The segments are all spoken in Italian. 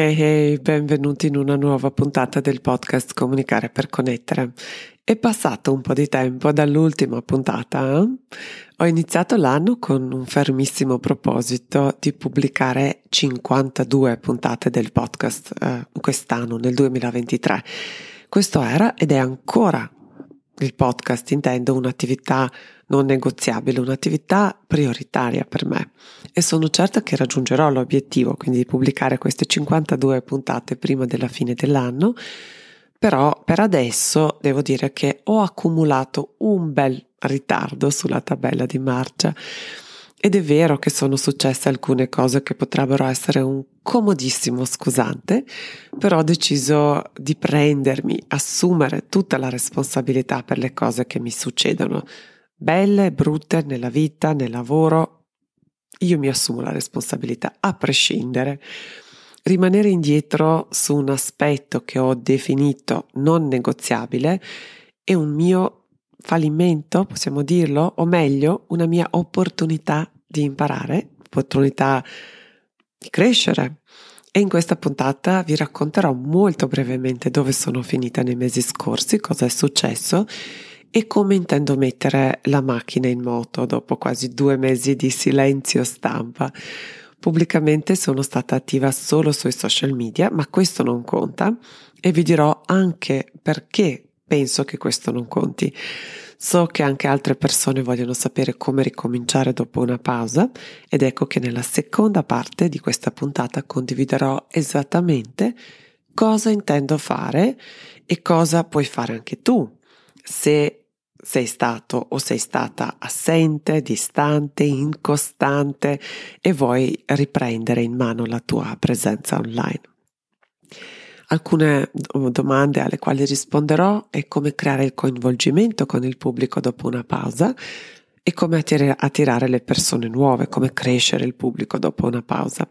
Hey hey, benvenuti in una nuova puntata del podcast Comunicare per connettere. È passato un po' di tempo dall'ultima puntata. Eh? Ho iniziato l'anno con un fermissimo proposito di pubblicare 52 puntate del podcast eh, quest'anno, nel 2023. Questo era ed è ancora il podcast, intendo un'attività non negoziabile, un'attività prioritaria per me. E sono certa che raggiungerò l'obiettivo, quindi di pubblicare queste 52 puntate prima della fine dell'anno. Però per adesso devo dire che ho accumulato un bel ritardo sulla tabella di marcia ed è vero che sono successe alcune cose che potrebbero essere un comodissimo scusante, però ho deciso di prendermi, assumere tutta la responsabilità per le cose che mi succedono, belle e brutte nella vita, nel lavoro. Io mi assumo la responsabilità a prescindere rimanere indietro su un aspetto che ho definito non negoziabile è un mio fallimento, possiamo dirlo, o meglio, una mia opportunità di imparare, opportunità di crescere. E in questa puntata vi racconterò molto brevemente dove sono finita nei mesi scorsi, cosa è successo e come intendo mettere la macchina in moto dopo quasi due mesi di silenzio stampa. Pubblicamente sono stata attiva solo sui social media, ma questo non conta e vi dirò anche perché penso che questo non conti. So che anche altre persone vogliono sapere come ricominciare dopo una pausa ed ecco che nella seconda parte di questa puntata condividerò esattamente cosa intendo fare e cosa puoi fare anche tu se sei stato o sei stata assente, distante, incostante e vuoi riprendere in mano la tua presenza online. Alcune domande alle quali risponderò è come creare il coinvolgimento con il pubblico dopo una pausa e come attirare le persone nuove, come crescere il pubblico dopo una pausa.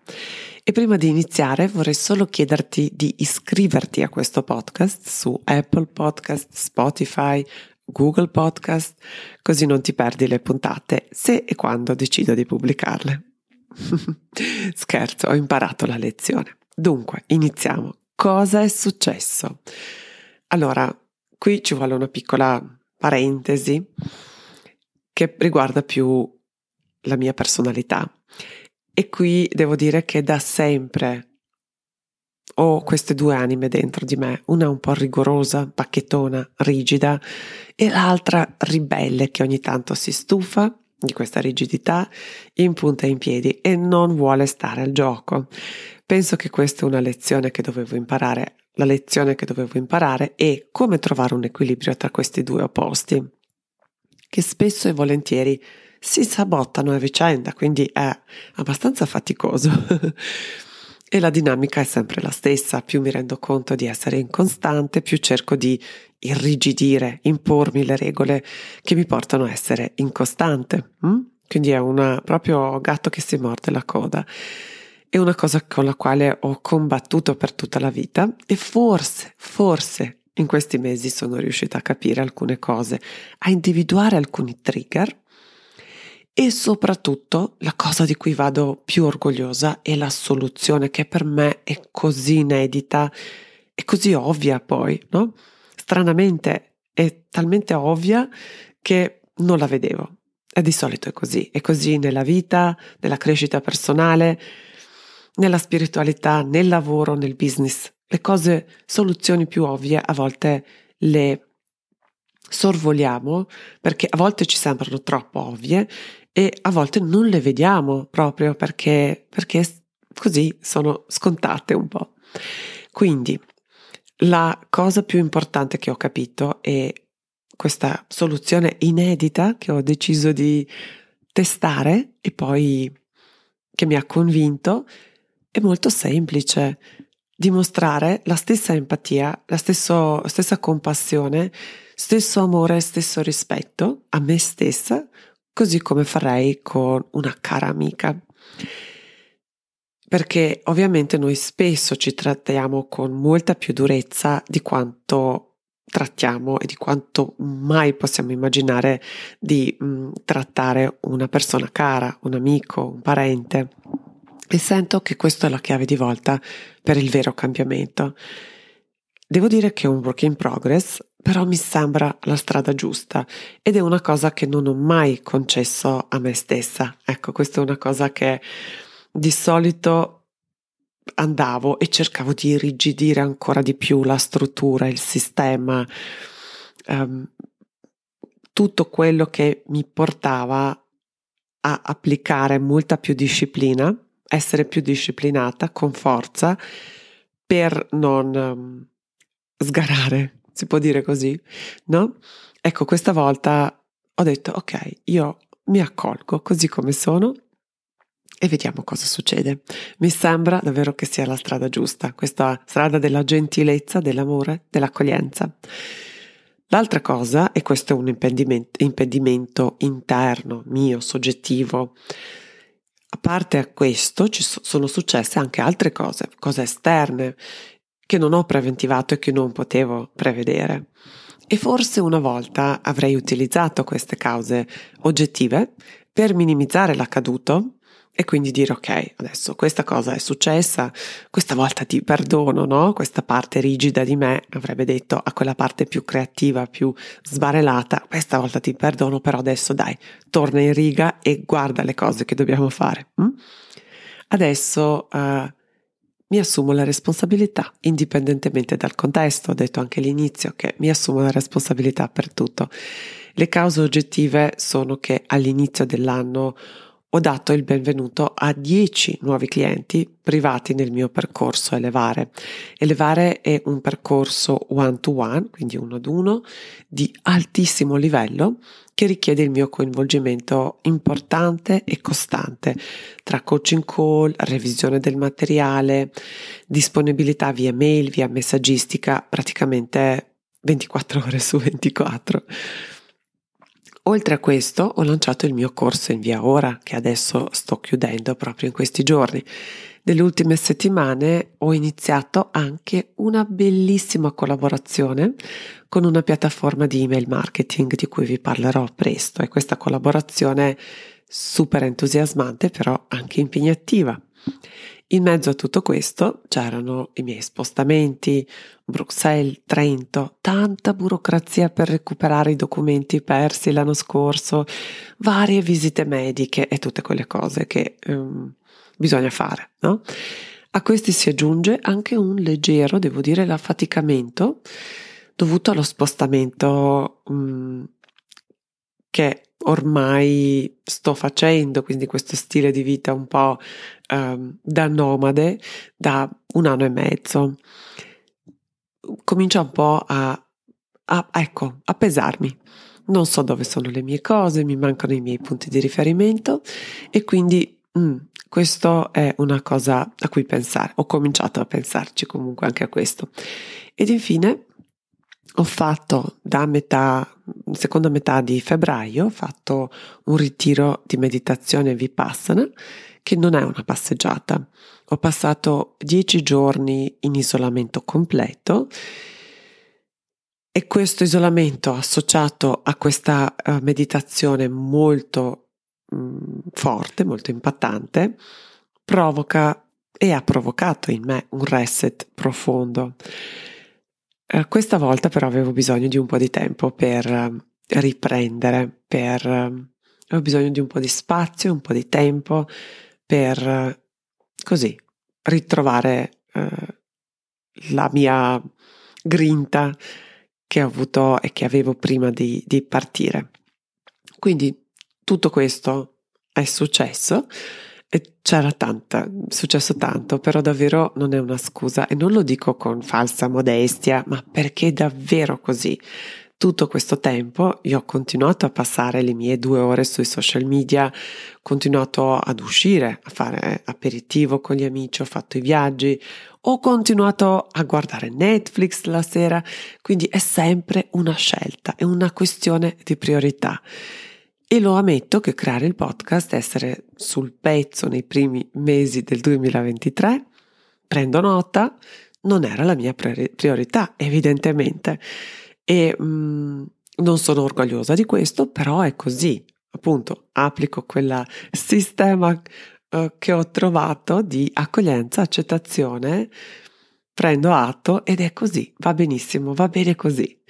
E prima di iniziare vorrei solo chiederti di iscriverti a questo podcast su Apple Podcast, Spotify, Google Podcast, così non ti perdi le puntate se e quando decido di pubblicarle. Scherzo, ho imparato la lezione. Dunque, iniziamo. Cosa è successo? Allora, qui ci vuole una piccola parentesi che riguarda più la mia personalità. E qui devo dire che da sempre ho queste due anime dentro di me, una un po' rigorosa, pacchettona, rigida e l'altra ribelle che ogni tanto si stufa di questa rigidità, in punta in piedi e non vuole stare al gioco. Penso che questa è una lezione che dovevo imparare. La lezione che dovevo imparare è come trovare un equilibrio tra questi due opposti, che spesso e volentieri si sabotano a vicenda, quindi è abbastanza faticoso. E la dinamica è sempre la stessa, più mi rendo conto di essere incostante, più cerco di irrigidire, impormi le regole che mi portano a essere incostante. Hm? Quindi è una, proprio gatto che si morde la coda. È una cosa con la quale ho combattuto per tutta la vita e forse, forse in questi mesi sono riuscita a capire alcune cose, a individuare alcuni trigger e soprattutto la cosa di cui vado più orgogliosa è la soluzione che per me è così inedita e così ovvia poi, no? Stranamente è talmente ovvia che non la vedevo. E di solito è così, è così nella vita, nella crescita personale, nella spiritualità, nel lavoro, nel business. Le cose, soluzioni più ovvie a volte le sorvoliamo perché a volte ci sembrano troppo ovvie e a volte non le vediamo proprio perché, perché così sono scontate un po'. Quindi la cosa più importante che ho capito è questa soluzione inedita che ho deciso di testare e poi che mi ha convinto è molto semplice dimostrare la stessa empatia, la stesso, stessa compassione stesso amore, stesso rispetto a me stessa, così come farei con una cara amica. Perché ovviamente noi spesso ci trattiamo con molta più durezza di quanto trattiamo e di quanto mai possiamo immaginare di mh, mm, trattare una persona cara, un amico, un parente. E sento che questa è la chiave di volta per il vero cambiamento. Devo dire che è un work in progress, però mi sembra la strada giusta ed è una cosa che non ho mai concesso a me stessa. Ecco, questa è una cosa che di solito andavo e cercavo di irrigidire ancora di più la struttura, il sistema, um, tutto quello che mi portava a applicare molta più disciplina, essere più disciplinata con forza per non um, sgarare, si può dire così, no? Ecco, questa volta ho detto ok, io mi accolgo così come sono e vediamo cosa succede. Mi sembra davvero che sia la strada giusta, questa strada della gentilezza, dell'amore, dell'accoglienza. L'altra cosa, e questo è un impedimento, impedimento interno, mio, soggettivo, a parte a questo ci sono successe anche altre cose, cose esterne, che non ho preventivato e che non potevo prevedere. E forse una volta avrei utilizzato queste cause oggettive per minimizzare l'accaduto e quindi dire ok, adesso questa cosa è successa, questa volta ti perdono, no? Questa parte rigida di me avrebbe detto a quella parte più creativa, più sbarellata, questa volta ti perdono, però adesso dai, torna in riga e guarda le cose che dobbiamo fare. Hm? Adesso uh, mi assumo la responsabilità, indipendentemente dal contesto, ho detto anche all'inizio che mi assumo la responsabilità per tutto. Le cause oggettive sono che all'inizio dell'anno ho dato il benvenuto a 10 nuovi clienti privati nel mio percorso Elevare. Elevare è un percorso one to one, quindi uno ad uno, di altissimo livello che richiede il mio coinvolgimento importante e costante tra coaching call, revisione del materiale, disponibilità via mail, via messaggistica, praticamente 24 ore su 24. Oltre a questo ho lanciato il mio corso in via ora che adesso sto chiudendo proprio in questi giorni. Nelle ultime settimane ho iniziato anche una bellissima collaborazione con una piattaforma di email marketing di cui vi parlerò presto e questa collaborazione super entusiasmante però anche impegnativa. In mezzo a tutto questo c'erano i miei spostamenti, Bruxelles, Trento, tanta burocrazia per recuperare i documenti persi l'anno scorso, varie visite mediche e tutte quelle cose che um, bisogna fare, no? A questi si aggiunge anche un leggero, devo dire, affaticamento dovuto allo spostamento um, che ormai sto facendo, quindi questo stile di vita un po' um, da nomade da un anno e mezzo. Comincia un po' a, a, ecco, a pesarmi. Non so dove sono le mie cose, mi mancano i miei punti di riferimento e quindi mm, questo è una cosa a cui pensare. Ho cominciato a pensarci comunque anche a questo. Ed infine ho fatto da metà, seconda metà di febbraio, ho fatto un ritiro di meditazione vipassana che non è una passeggiata. Ho passato dieci giorni in isolamento completo e questo isolamento associato a questa uh, meditazione molto mh, mm, forte, molto impattante, provoca e ha provocato in me un reset profondo. Eh, questa volta però avevo bisogno di un po' di tempo per eh, riprendere, per, eh, avevo bisogno di un po' di spazio, un po' di tempo per così ritrovare eh, la mia grinta che ho avuto e che avevo prima di, di partire. Quindi tutto questo è successo e c'era tanta, è successo tanto, però davvero non è una scusa e non lo dico con falsa modestia, ma perché davvero così. tutto questo tempo io ho continuato a passare le mie due ore sui social media, continuato ad uscire, a fare aperitivo con gli amici, ho fatto i viaggi, ho continuato a guardare Netflix la sera, quindi è sempre una scelta, è una questione di priorità. E lo ammetto che creare il podcast, essere sul pezzo nei primi mesi del 2023, prendo nota, non era la mia priorità, evidentemente. E mh, mm, non sono orgogliosa di questo, però è così. Appunto, applico quel sistema uh, che ho trovato di accoglienza, accettazione, prendo atto ed è così, va benissimo, va bene così.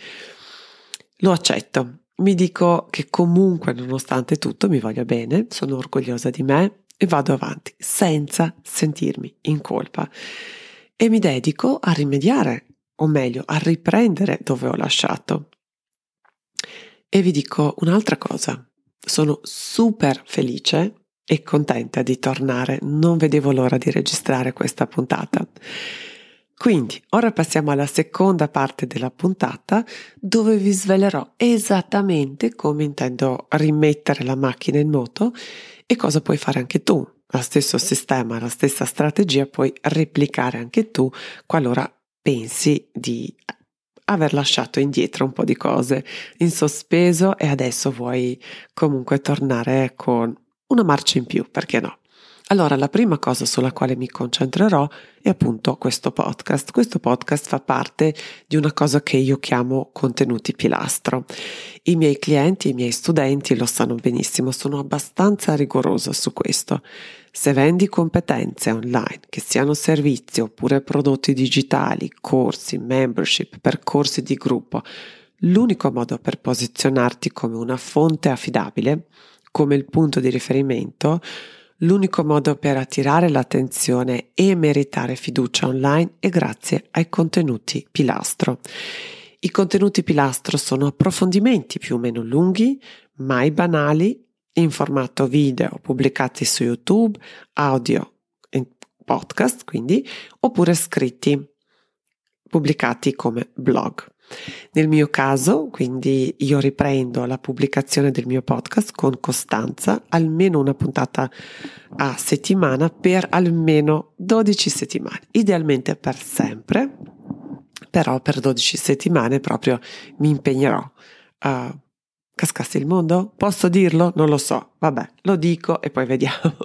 Lo accetto. Mi dico che comunque, nonostante tutto, mi voglio bene, sono orgogliosa di me e vado avanti senza sentirmi in colpa. E mi dedico a rimediare, o meglio, a riprendere dove ho lasciato. E vi dico un'altra cosa. Sono super felice e contenta di tornare. Non vedevo l'ora di registrare questa puntata. Quindi, ora passiamo alla seconda parte della puntata dove vi svelerò esattamente come intendo rimettere la macchina in moto e cosa puoi fare anche tu. Lo stesso sistema, la stessa strategia puoi replicare anche tu qualora pensi di aver lasciato indietro un po' di cose in sospeso e adesso vuoi comunque tornare con una marcia in più, perché no? Allora, la prima cosa sulla quale mi concentrerò è appunto questo podcast. Questo podcast fa parte di una cosa che io chiamo contenuti pilastro. I miei clienti, i miei studenti lo sanno benissimo, sono abbastanza rigorosa su questo. Se vendi competenze online, che siano servizi oppure prodotti digitali, corsi, membership, percorsi di gruppo, l'unico modo per posizionarti come una fonte affidabile, come il punto di riferimento, L'unico modo per attirare l'attenzione e meritare fiducia online è grazie ai contenuti pilastro. I contenuti pilastro sono approfondimenti più o meno lunghi, mai banali, in formato video pubblicati su YouTube, audio in podcast, quindi, oppure scritti pubblicati come blog. Nel mio caso, quindi io riprendo la pubblicazione del mio podcast con costanza, almeno una puntata a settimana per almeno 12 settimane, idealmente per sempre, però per 12 settimane proprio mi impegnerò a cascasse il mondo? Posso dirlo? Non lo so, vabbè, lo dico e poi vediamo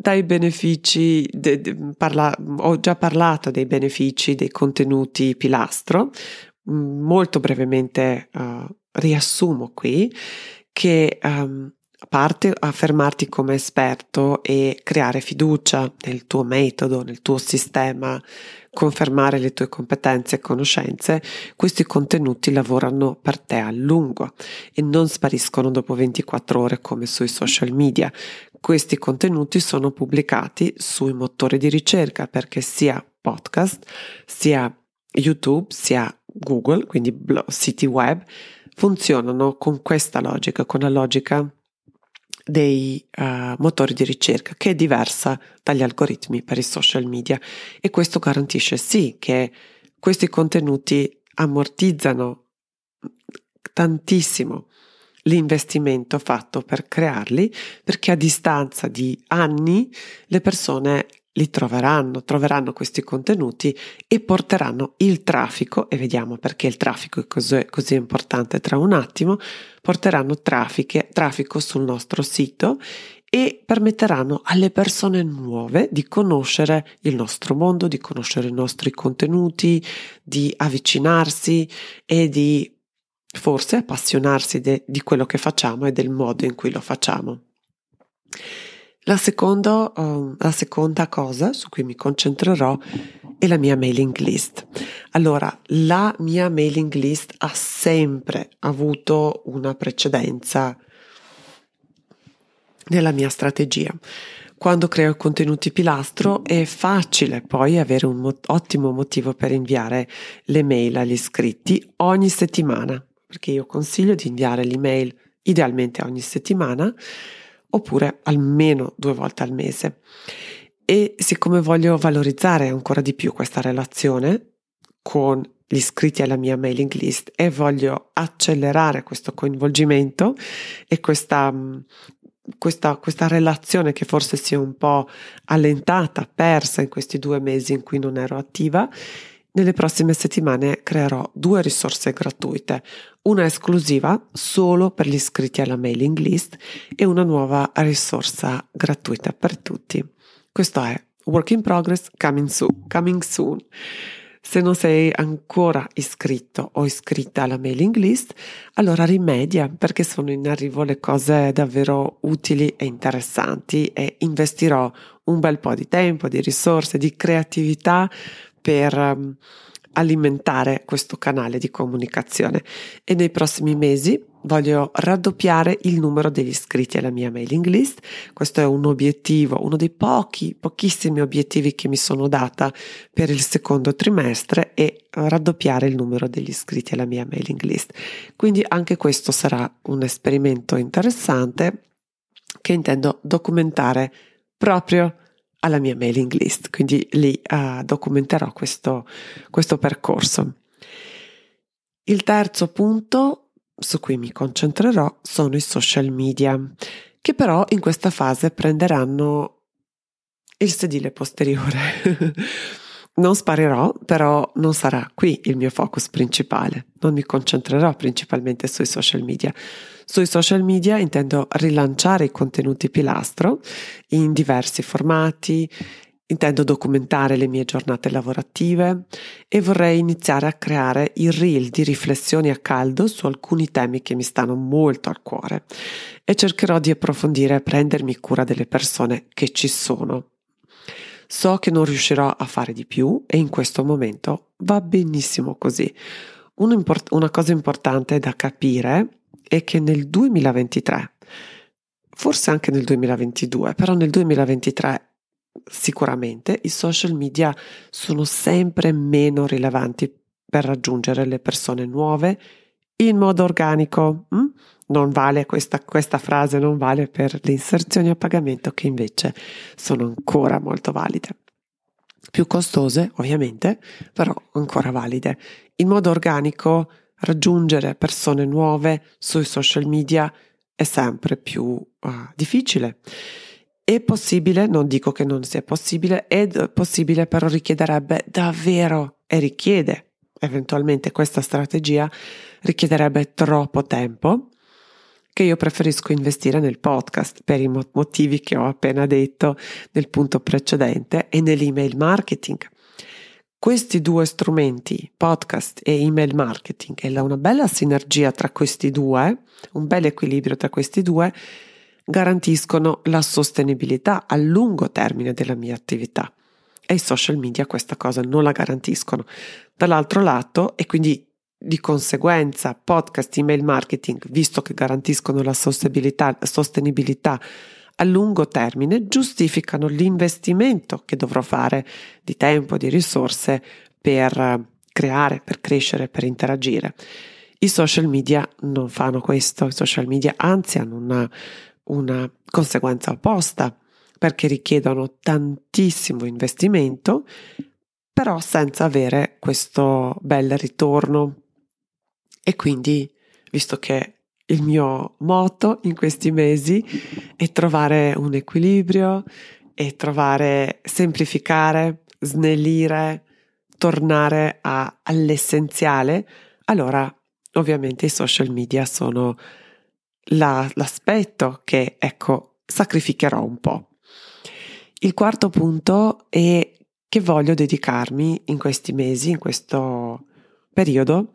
dai benefici, de, de, parla, ho già parlato dei benefici dei contenuti pilastro, mm, molto brevemente uh, riassumo qui che um, a parte affermarti come esperto e creare fiducia nel tuo metodo, nel tuo sistema, confermare le tue competenze e conoscenze, questi contenuti lavorano per te a lungo e non spariscono dopo 24 ore come sui social media. Questi contenuti sono pubblicati sui motori di ricerca perché sia podcast, sia YouTube, sia Google, quindi siti web, funzionano con questa logica, con la logica dei uh, motori di ricerca che è diversa dagli algoritmi per i social media. E questo garantisce sì che questi contenuti ammortizzano tantissimo l'investimento fatto per crearli perché a distanza di anni le persone li troveranno, troveranno questi contenuti e porteranno il traffico, e vediamo perché il traffico è così, così importante tra un attimo, porteranno traffico sul nostro sito e permetteranno alle persone nuove di conoscere il nostro mondo, di conoscere i nostri contenuti, di avvicinarsi e di forse appassionarsi de, di quello che facciamo e del modo in cui lo facciamo. La seconda, uh, la seconda cosa su cui mi concentrerò è la mia mailing list. Allora, la mia mailing list ha sempre avuto una precedenza nella mia strategia. Quando creo contenuti pilastro è facile poi avere un mo- ottimo motivo per inviare le mail agli iscritti ogni settimana, perché io consiglio di inviare l'email idealmente ogni settimana oppure almeno due volte al mese. E siccome voglio valorizzare ancora di più questa relazione con gli iscritti alla mia mailing list e voglio accelerare questo coinvolgimento e questa, questa, questa, relazione che forse si è un po' allentata, persa in questi due mesi in cui non ero attiva, nelle prossime settimane creerò due risorse gratuite, una esclusiva solo per gli iscritti alla mailing list e una nuova risorsa gratuita per tutti. Questo è Work in Progress Coming Soon. Coming soon. Se non sei ancora iscritto o iscritta alla mailing list, allora rimedia perché sono in arrivo le cose davvero utili e interessanti e investirò un bel po' di tempo, di risorse, di creatività per um, alimentare questo canale di comunicazione e nei prossimi mesi voglio raddoppiare il numero degli iscritti alla mia mailing list. Questo è un obiettivo, uno dei pochi, pochissimi obiettivi che mi sono data per il secondo trimestre e raddoppiare il numero degli iscritti alla mia mailing list. Quindi anche questo sarà un esperimento interessante che intendo documentare proprio alla mia mailing list, quindi lì uh, documenterò questo, questo percorso. Il terzo punto su cui mi concentrerò sono i social media, che però in questa fase prenderanno il sedile posteriore. non sparerò, però non sarà qui il mio focus principale. Non mi concentrerò principalmente sui social media. Sui social media intendo rilanciare i contenuti pilastro in diversi formati, intendo documentare le mie giornate lavorative e vorrei iniziare a creare il reel di riflessioni a caldo su alcuni temi che mi stanno molto al cuore e cercherò di approfondire e prendermi cura delle persone che ci sono. So che non riuscirò a fare di più e in questo momento va benissimo così. Una cosa importante da capire è che nel 2023, forse anche nel 2022, però nel 2023 sicuramente i social media sono sempre meno rilevanti per raggiungere le persone nuove in modo organico. Hm? Non vale questa, questa frase, non vale per le inserzioni a pagamento che invece sono ancora molto valide. Più costose, ovviamente, però ancora valide. In modo organico raggiungere persone nuove sui social media è sempre più uh, difficile. È possibile, non dico che non sia possibile, è possibile, però richiederebbe davvero e richiede eventualmente questa strategia richiederebbe troppo tempo che io preferisco investire nel podcast per i motivi che ho appena detto nel punto precedente e nell'email marketing questi due strumenti, podcast e email marketing, e una bella sinergia tra questi due, un bel equilibrio tra questi due, garantiscono la sostenibilità a lungo termine della mia attività. E i social media questa cosa non la garantiscono. Dall'altro lato, e quindi di conseguenza podcast, email marketing, visto che garantiscono la sostenibilità, sostenibilità a lungo termine giustificano l'investimento che dovrò fare di tempo, di risorse per eh, creare, per crescere, per interagire. I social media non fanno questo, i social media anzi hanno una, una conseguenza opposta perché richiedono tantissimo investimento, però senza avere questo bel ritorno. E quindi, visto che il mio moto in questi mesi è trovare un equilibrio e trovare, semplificare, snellire, tornare a, all'essenziale, allora ovviamente i social media sono la, l'aspetto che ecco sacrificherò un po'. Il quarto punto è che voglio dedicarmi in questi mesi, in questo periodo,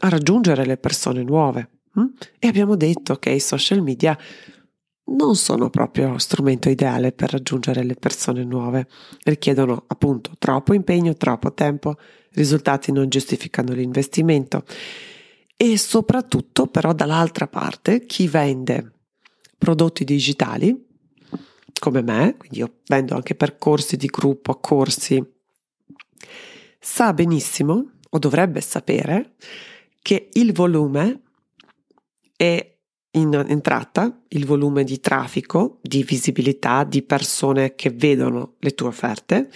a raggiungere le persone nuove. Mm? E abbiamo detto che i social media non sono proprio strumento ideale per raggiungere le persone nuove. Richiedono appunto troppo impegno, troppo tempo, risultati non giustificano l'investimento. E soprattutto, però, dall'altra parte, chi vende prodotti digitali, come me, quindi io vendo anche percorsi di gruppo, corsi, sa benissimo, o dovrebbe sapere, che il volume e in entrata il volume di traffico, di visibilità, di persone che vedono le tue offerte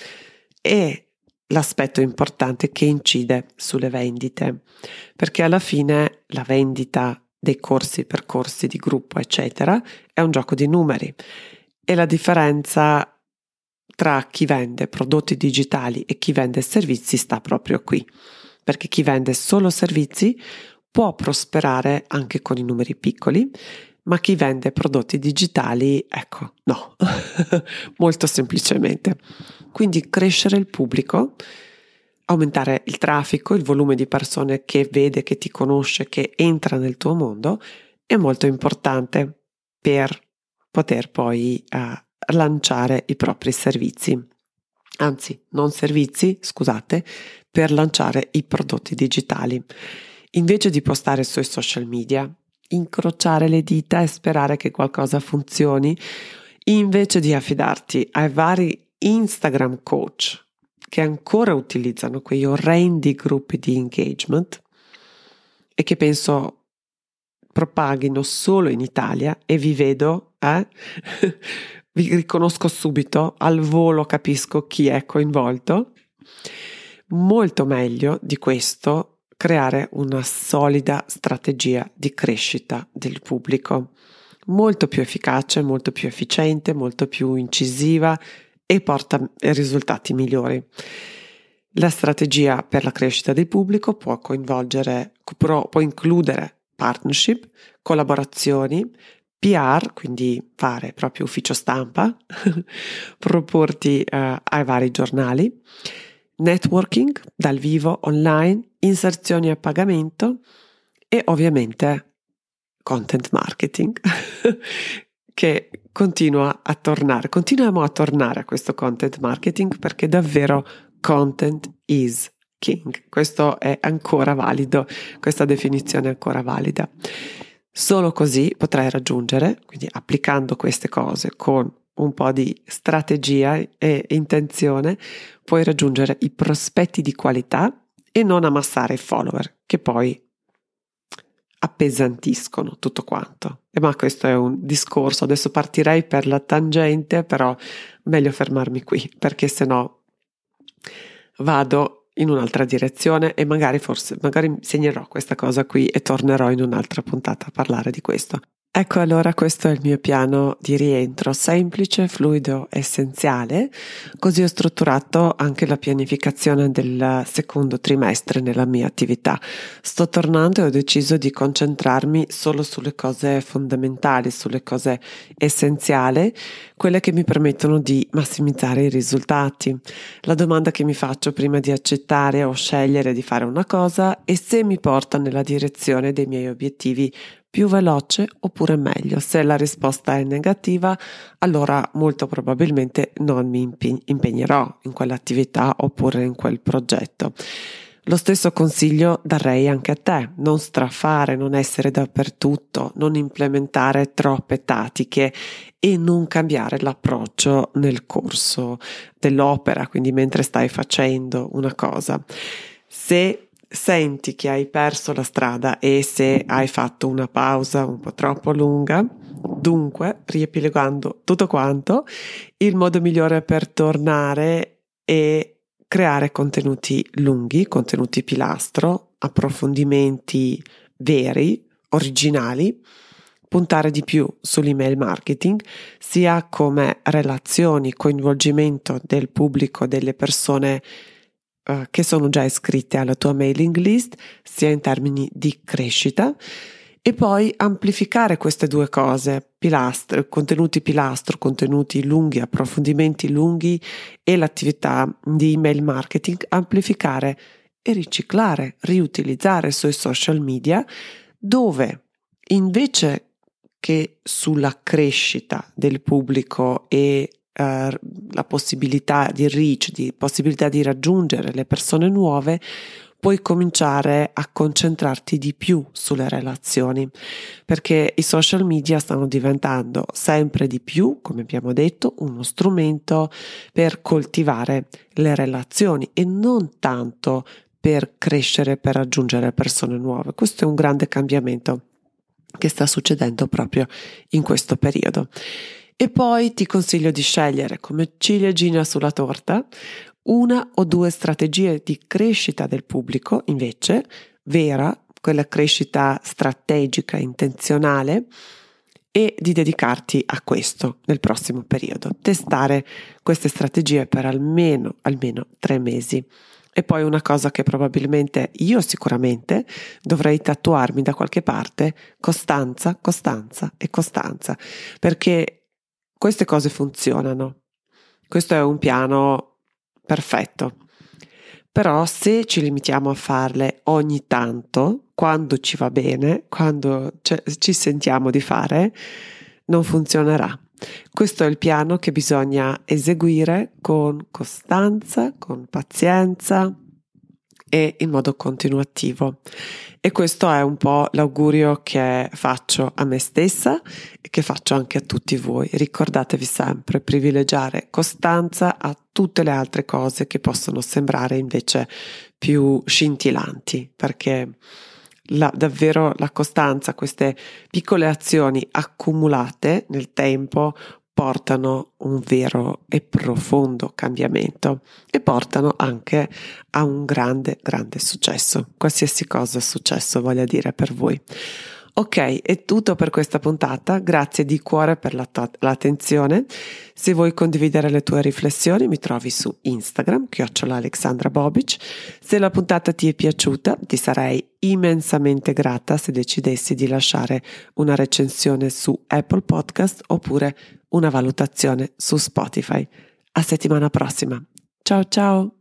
e l'aspetto importante che incide sulle vendite, perché alla fine la vendita dei corsi, percorsi di gruppo, eccetera, è un gioco di numeri. E la differenza tra chi vende prodotti digitali e chi vende servizi sta proprio qui, perché chi vende solo servizi può prosperare anche con i numeri piccoli, ma chi vende prodotti digitali, ecco, no, molto semplicemente. Quindi crescere il pubblico, aumentare il traffico, il volume di persone che vede, che ti conosce, che entra nel tuo mondo, è molto importante per poter poi uh, lanciare i propri servizi. Anzi, non servizi, scusate, per lanciare i prodotti digitali. Invece di postare sui social media, incrociare le dita e sperare che qualcosa funzioni, invece di affidarti ai vari Instagram coach che ancora utilizzano quei orrendi gruppi di engagement e che penso propaghino solo in Italia e vi vedo, eh? vi riconosco subito, al volo capisco chi è coinvolto. Molto meglio di questo creare una solida strategia di crescita del pubblico, molto più efficace, molto più efficiente, molto più incisiva e porta risultati migliori. La strategia per la crescita del pubblico può coinvolgere, può, può includere partnership, collaborazioni, PR, quindi fare proprio ufficio stampa, proporti uh, ai vari giornali, networking dal vivo, online, inserzioni a pagamento e ovviamente content marketing che continua a tornare. Continuiamo a tornare a questo content marketing perché davvero content is king. Questo è ancora valido, questa definizione è ancora valida. Solo così potrai raggiungere, quindi applicando queste cose con un po' di strategia e intenzione, puoi raggiungere i prospetti di qualità e non ammassare i follower, che poi appesantiscono tutto quanto. E ma questo è un discorso, adesso partirei per la tangente, però meglio fermarmi qui, perché se no vado in un'altra direzione e magari forse magari segnerò questa cosa qui e tornerò in un'altra puntata a parlare di questo. Ecco allora questo è il mio piano di rientro, semplice, fluido, essenziale, così ho strutturato anche la pianificazione del secondo trimestre nella mia attività. Sto tornando e ho deciso di concentrarmi solo sulle cose fondamentali, sulle cose essenziali, quelle che mi permettono di massimizzare i risultati. La domanda che mi faccio prima di accettare o scegliere di fare una cosa è se mi porta nella direzione dei miei obiettivi più veloce oppure meglio. Se la risposta è negativa, allora molto probabilmente non mi impegnerò in quell'attività oppure in quel progetto. Lo stesso consiglio darei anche a te, non strafare, non essere dappertutto, non implementare troppe tattiche e non cambiare l'approccio nel corso dell'opera, quindi mentre stai facendo una cosa. Se senti che hai perso la strada e se hai fatto una pausa un po' troppo lunga, dunque, riepilogando tutto quanto, il modo migliore per tornare è creare contenuti lunghi, contenuti pilastro, approfondimenti veri, originali, puntare di più sull'email marketing, sia come relazioni, coinvolgimento del pubblico, delle persone uh, che sono già iscritte alla tua mailing list, sia in termini di crescita, e poi amplificare queste due cose, pilastro, contenuti pilastro, contenuti lunghi, approfondimenti lunghi e l'attività di email marketing, amplificare e riciclare, riutilizzare sui social media dove invece che sulla crescita del pubblico e eh, la possibilità di reach, di possibilità di raggiungere le persone nuove, puoi cominciare a concentrarti di più sulle relazioni, perché i social media stanno diventando sempre di più, come abbiamo detto, uno strumento per coltivare le relazioni e non tanto per crescere, per raggiungere persone nuove. Questo è un grande cambiamento che sta succedendo proprio in questo periodo. E poi ti consiglio di scegliere come ciliegina sulla torta una o due strategie di crescita del pubblico, invece, vera, quella crescita strategica, intenzionale, e di dedicarti a questo nel prossimo periodo. Testare queste strategie per almeno, almeno tre mesi. E poi una cosa che probabilmente io sicuramente dovrei tatuarmi da qualche parte, costanza, costanza e costanza, perché queste cose funzionano. Questo è un piano perfetto. Però se ci limitiamo a farle ogni tanto, quando ci va bene, quando ci sentiamo di fare, non funzionerà. Questo è il piano che bisogna eseguire con costanza, con pazienza e in modo continuativo. E questo è un po' l'augurio che faccio a me stessa e che faccio anche a tutti voi. Ricordatevi sempre, privilegiare costanza a tutte le altre cose che possono sembrare invece più scintillanti, perché la, davvero la costanza, queste piccole azioni accumulate nel tempo portano un vero e profondo cambiamento e portano anche a un grande, grande successo, qualsiasi cosa successo voglia dire per voi. Ok, è tutto per questa puntata, grazie di cuore per l'attenzione. Se vuoi condividere le tue riflessioni mi trovi su Instagram, chiocciola Alexandra Bobic. Se la puntata ti è piaciuta ti sarei immensamente grata se decidessi di lasciare una recensione su Apple Podcast oppure una valutazione su Spotify. A settimana prossima. Ciao ciao!